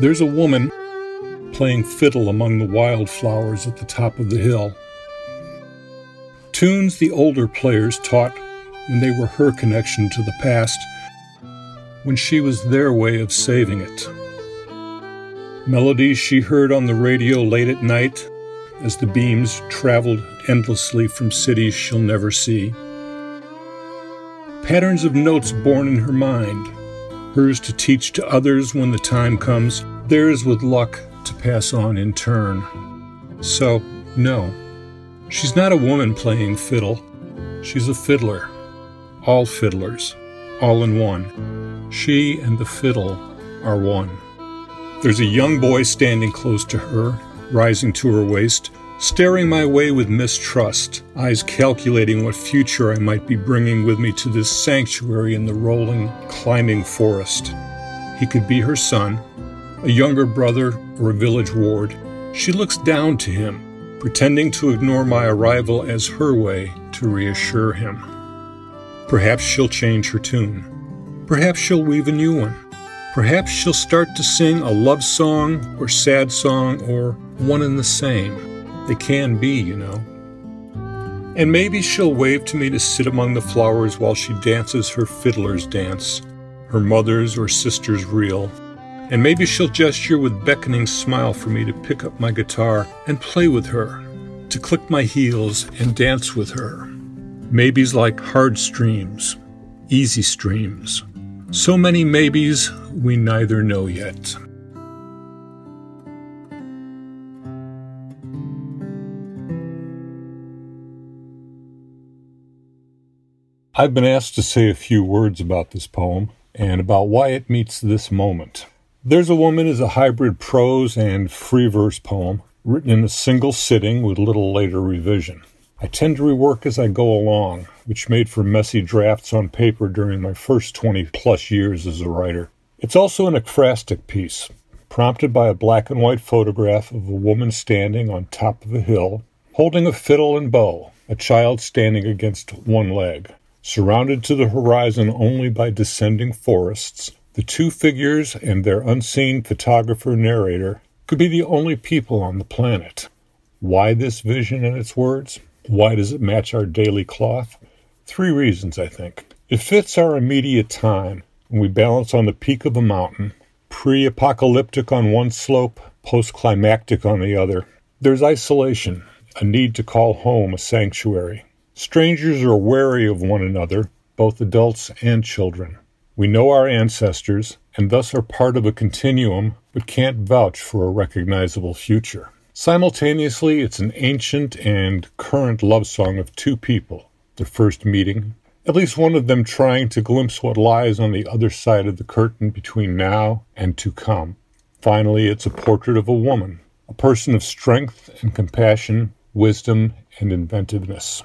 There's a woman playing fiddle among the wildflowers at the top of the hill. Tunes the older players taught when they were her connection to the past, when she was their way of saving it. Melodies she heard on the radio late at night as the beams traveled endlessly from cities she'll never see. Patterns of notes born in her mind, hers to teach to others when the time comes, theirs with luck to pass on in turn. So, no, she's not a woman playing fiddle, she's a fiddler. All fiddlers, all in one. She and the fiddle are one. There's a young boy standing close to her, rising to her waist, staring my way with mistrust, eyes calculating what future I might be bringing with me to this sanctuary in the rolling, climbing forest. He could be her son, a younger brother, or a village ward. She looks down to him, pretending to ignore my arrival as her way to reassure him. Perhaps she'll change her tune. Perhaps she'll weave a new one. Perhaps she'll start to sing a love song or sad song or one and the same. They can be, you know. And maybe she'll wave to me to sit among the flowers while she dances her fiddler's dance, her mother's or sister's reel. And maybe she'll gesture with beckoning smile for me to pick up my guitar and play with her, to click my heels and dance with her. Maybes like hard streams, easy streams. So many maybes we neither know yet. I've been asked to say a few words about this poem and about why it meets this moment. There's a Woman is a hybrid prose and free verse poem written in a single sitting with little later revision. I tend to rework as I go along, which made for messy drafts on paper during my first 20 plus years as a writer. It's also an ekphrastic piece, prompted by a black and white photograph of a woman standing on top of a hill, holding a fiddle and bow, a child standing against one leg. Surrounded to the horizon only by descending forests, the two figures and their unseen photographer narrator could be the only people on the planet. Why this vision and its words? Why does it match our daily cloth? Three reasons, I think. It fits our immediate time we balance on the peak of a mountain, pre apocalyptic on one slope, post climactic on the other. There's isolation, a need to call home a sanctuary. Strangers are wary of one another, both adults and children. We know our ancestors, and thus are part of a continuum, but can't vouch for a recognizable future. Simultaneously, it's an ancient and current love song of two people, their first meeting, at least one of them trying to glimpse what lies on the other side of the curtain between now and to come. Finally, it's a portrait of a woman, a person of strength and compassion, wisdom and inventiveness.